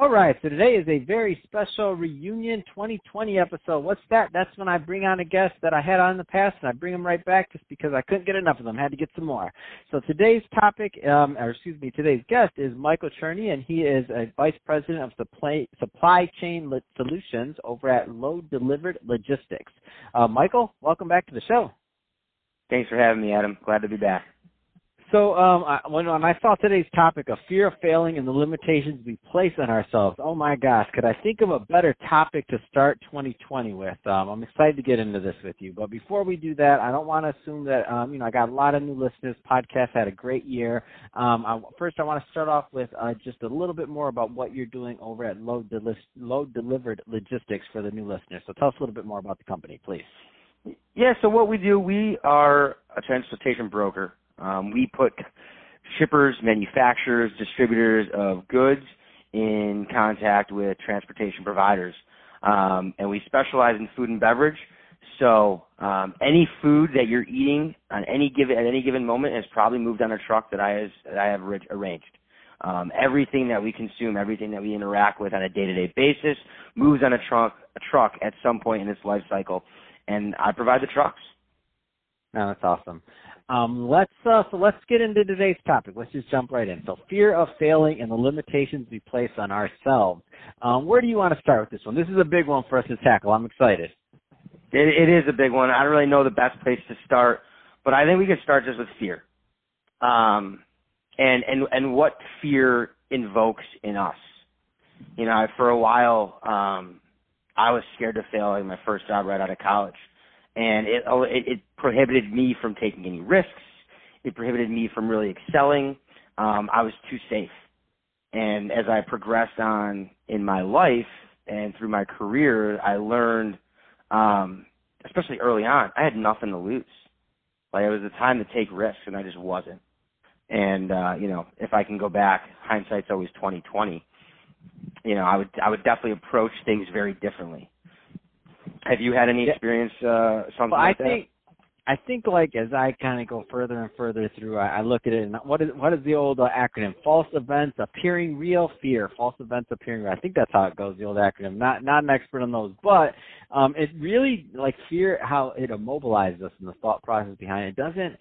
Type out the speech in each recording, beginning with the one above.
All right, so today is a very special reunion 2020 episode. What's that? That's when I bring on a guest that I had on in the past, and I bring them right back just because I couldn't get enough of them. Had to get some more. So today's topic, um, or excuse me, today's guest is Michael Cherney, and he is a vice president of supply, supply chain solutions over at Load Delivered Logistics. Uh, Michael, welcome back to the show. Thanks for having me, Adam. Glad to be back. So um, I, when, when I saw today's topic of fear of failing and the limitations we place on ourselves, oh my gosh, could I think of a better topic to start 2020 with? Um, I'm excited to get into this with you. But before we do that, I don't want to assume that, um, you know, I got a lot of new listeners. Podcast had a great year. Um, I, first, I want to start off with uh, just a little bit more about what you're doing over at Load, Deli- Load Delivered Logistics for the new listeners. So tell us a little bit more about the company, please. Yeah, so what we do, we are a transportation broker um, we put shippers, manufacturers, distributors of goods in contact with transportation providers. Um, and we specialize in food and beverage. So um, any food that you're eating on any given at any given moment has probably moved on a truck that I has that I have arranged. Um, everything that we consume, everything that we interact with on a day-to-day basis, moves on a truck a truck at some point in its life cycle, and I provide the trucks. No, that's awesome. Um, let's uh, so let's get into today's topic. Let's just jump right in. So, fear of failing and the limitations we place on ourselves. Um, where do you want to start with this one? This is a big one for us to tackle. I'm excited. It, it is a big one. I don't really know the best place to start, but I think we could start just with fear, um, and and and what fear invokes in us. You know, for a while, um, I was scared to fail in my first job right out of college and it, oh, it, it prohibited me from taking any risks. It prohibited me from really excelling. Um, I was too safe. And as I progressed on in my life and through my career, I learned, um, especially early on, I had nothing to lose. Like it was the time to take risks, and I just wasn't. And uh, you know, if I can go back, hindsight's always twenty twenty. You know, I would I would definitely approach things very differently. Have you had any experience uh, something well, like I think, I think like as I kind of go further and further through, I, I look at it and what is what is the old uh, acronym? False events appearing real, fear. False events appearing real. I think that's how it goes. The old acronym. Not not an expert on those, but um, it really like fear how it immobilizes us and the thought process behind it. it doesn't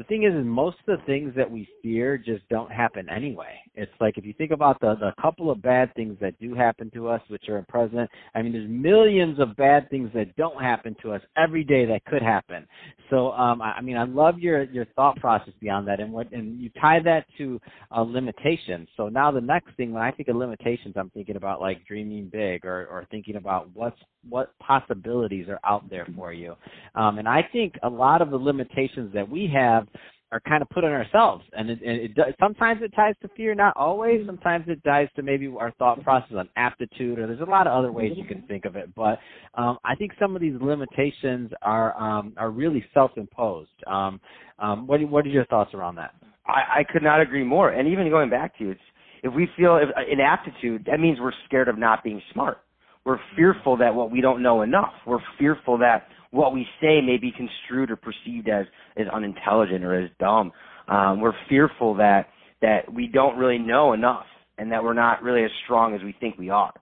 the thing is, is most of the things that we fear just don't happen anyway. It's like if you think about the the couple of bad things that do happen to us, which are present. I mean, there's millions of bad things that don't happen to us every day that could happen. So, um, I, I mean, I love your your thought process beyond that, and what and you tie that to uh, limitations. So now the next thing, when I think of limitations, I'm thinking about like dreaming big or or thinking about what's what possibilities are out there for you. Um, and I think a lot of the limitations that we have are kind of put on ourselves, and it, it, it sometimes it ties to fear, not always. Sometimes it ties to maybe our thought process on aptitude, or there's a lot of other ways you can think of it. But um, I think some of these limitations are um, are really self-imposed. Um, um, what what are your thoughts around that? I, I could not agree more. And even going back to you, it's if we feel if, inaptitude, that means we're scared of not being smart. We're fearful that what we don't know enough. We're fearful that what we say may be construed or perceived as as unintelligent or as dumb. Um, we're fearful that that we don't really know enough and that we're not really as strong as we think we are.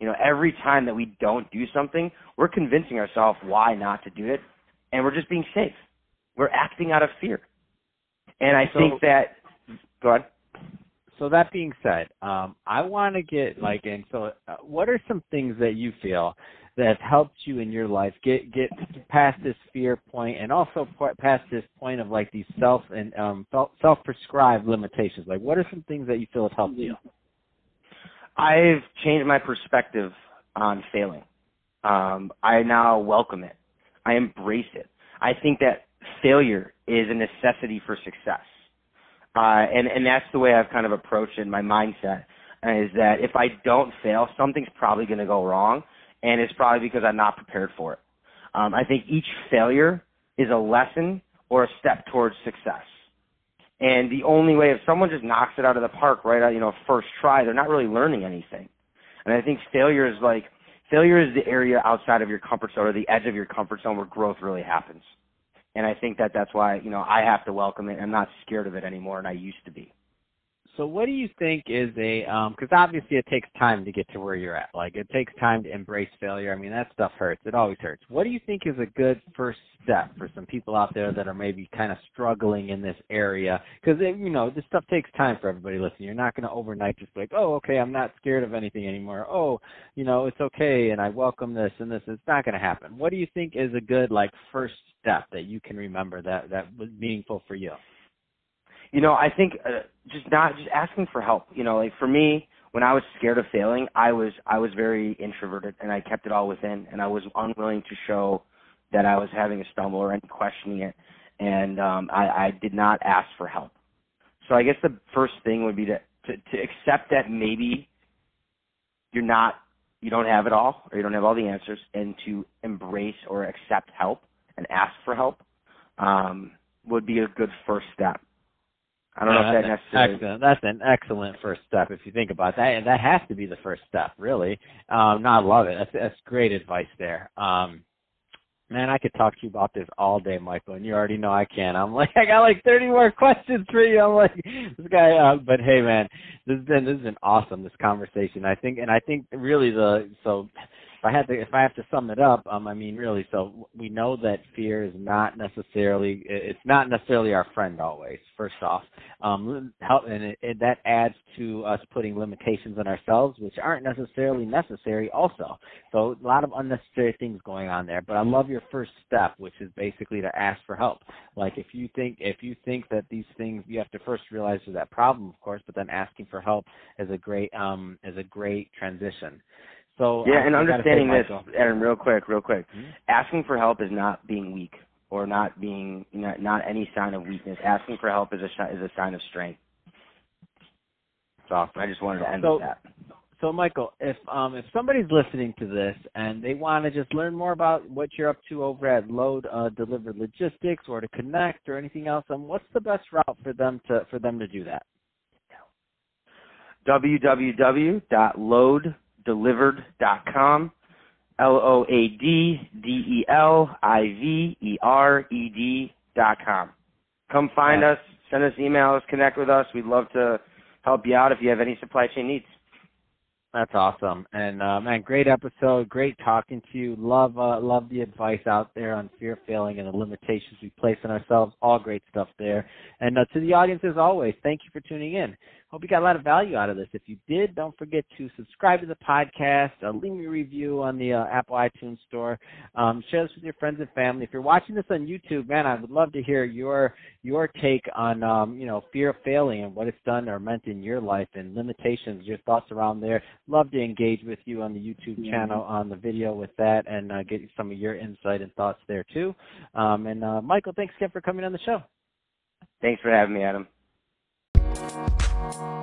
You know, every time that we don't do something, we're convincing ourselves why not to do it, and we're just being safe. We're acting out of fear. And I so, think that go ahead so that being said, um, I want to get like, and so, uh, what are some things that you feel that have helped you in your life get get past this fear point, and also past this point of like these self and um, self prescribed limitations? Like, what are some things that you feel have helped you? I've changed my perspective on failing. Um, I now welcome it. I embrace it. I think that failure is a necessity for success. Uh, and, and that's the way I've kind of approached it in my mindset. is that if I don't fail, something's probably going to go wrong, and it's probably because I'm not prepared for it. Um, I think each failure is a lesson or a step towards success. And the only way, if someone just knocks it out of the park right out, you know, first try, they're not really learning anything. And I think failure is like, failure is the area outside of your comfort zone or the edge of your comfort zone where growth really happens. And I think that that's why, you know, I have to welcome it. I'm not scared of it anymore, and I used to be. So what do you think is a because um, obviously it takes time to get to where you're at. Like it takes time to embrace failure. I mean that stuff hurts. It always hurts. What do you think is a good first step for some people out there that are maybe kind of struggling in this area? Because you know this stuff takes time for everybody listening. You're not going to overnight just like, oh okay, I'm not scared of anything anymore. Oh, you know it's okay, and I welcome this and this. It's not going to happen. What do you think is a good like first step that you can remember that that was meaningful for you? You know, I think uh, just not just asking for help. You know, like for me, when I was scared of failing, I was I was very introverted and I kept it all within, and I was unwilling to show that I was having a stumble or any questioning it, and um, I, I did not ask for help. So I guess the first thing would be to, to to accept that maybe you're not you don't have it all or you don't have all the answers, and to embrace or accept help and ask for help um, would be a good first step. I don't know uh, if that necessarily. Excellent. That's an excellent first step if you think about that. That has to be the first step, really. Um, no, I love it. That's that's great advice there. Um, man, I could talk to you about this all day, Michael, and you already know I can. I'm like, I got like 30 more questions for you. I'm like, this guy. Uh, but hey, man, this has been this has been awesome. This conversation, I think, and I think really the so if I had to, if I have to sum it up, um, I mean, really, so we know that fear is not necessarily, it's not necessarily our friend always. First off, um, help, and it, it, that adds to us putting limitations on ourselves, which aren't necessarily necessary. Also, so a lot of unnecessary things going on there. But I love your first step, which is basically to ask for help. Like if you think, if you think that these things, you have to first realize there's that problem, of course, but then asking for help is a great, um, is a great transition. So yeah, and understanding this, Aaron, real quick, real quick, mm-hmm. asking for help is not being weak or not being not, not any sign of weakness. Asking for help is a is a sign of strength. So I just wanted to end so, with that. So Michael, if um if somebody's listening to this and they want to just learn more about what you're up to over at Load uh, Delivered Logistics or to connect or anything else, um, what's the best route for them to for them to do that? www.load delivered.com. L O A D D E L I V E R E D dot com. Come find us, send us emails, connect with us. We'd love to help you out if you have any supply chain needs. That's awesome, and uh, man, great episode. Great talking to you. Love, uh, love the advice out there on fear failing and the limitations we place on ourselves. All great stuff there. And uh, to the audience, as always, thank you for tuning in. Hope you got a lot of value out of this. If you did, don't forget to subscribe to the podcast, uh, leave me a review on the uh, Apple iTunes Store, um, share this with your friends and family. If you're watching this on YouTube, man, I would love to hear your your take on um, you know fear of failing and what it's done or meant in your life and limitations, your thoughts around there. Love to engage with you on the YouTube channel on the video with that and uh, get some of your insight and thoughts there too. Um, and uh, Michael, thanks again for coming on the show. Thanks for having me, Adam. Thank.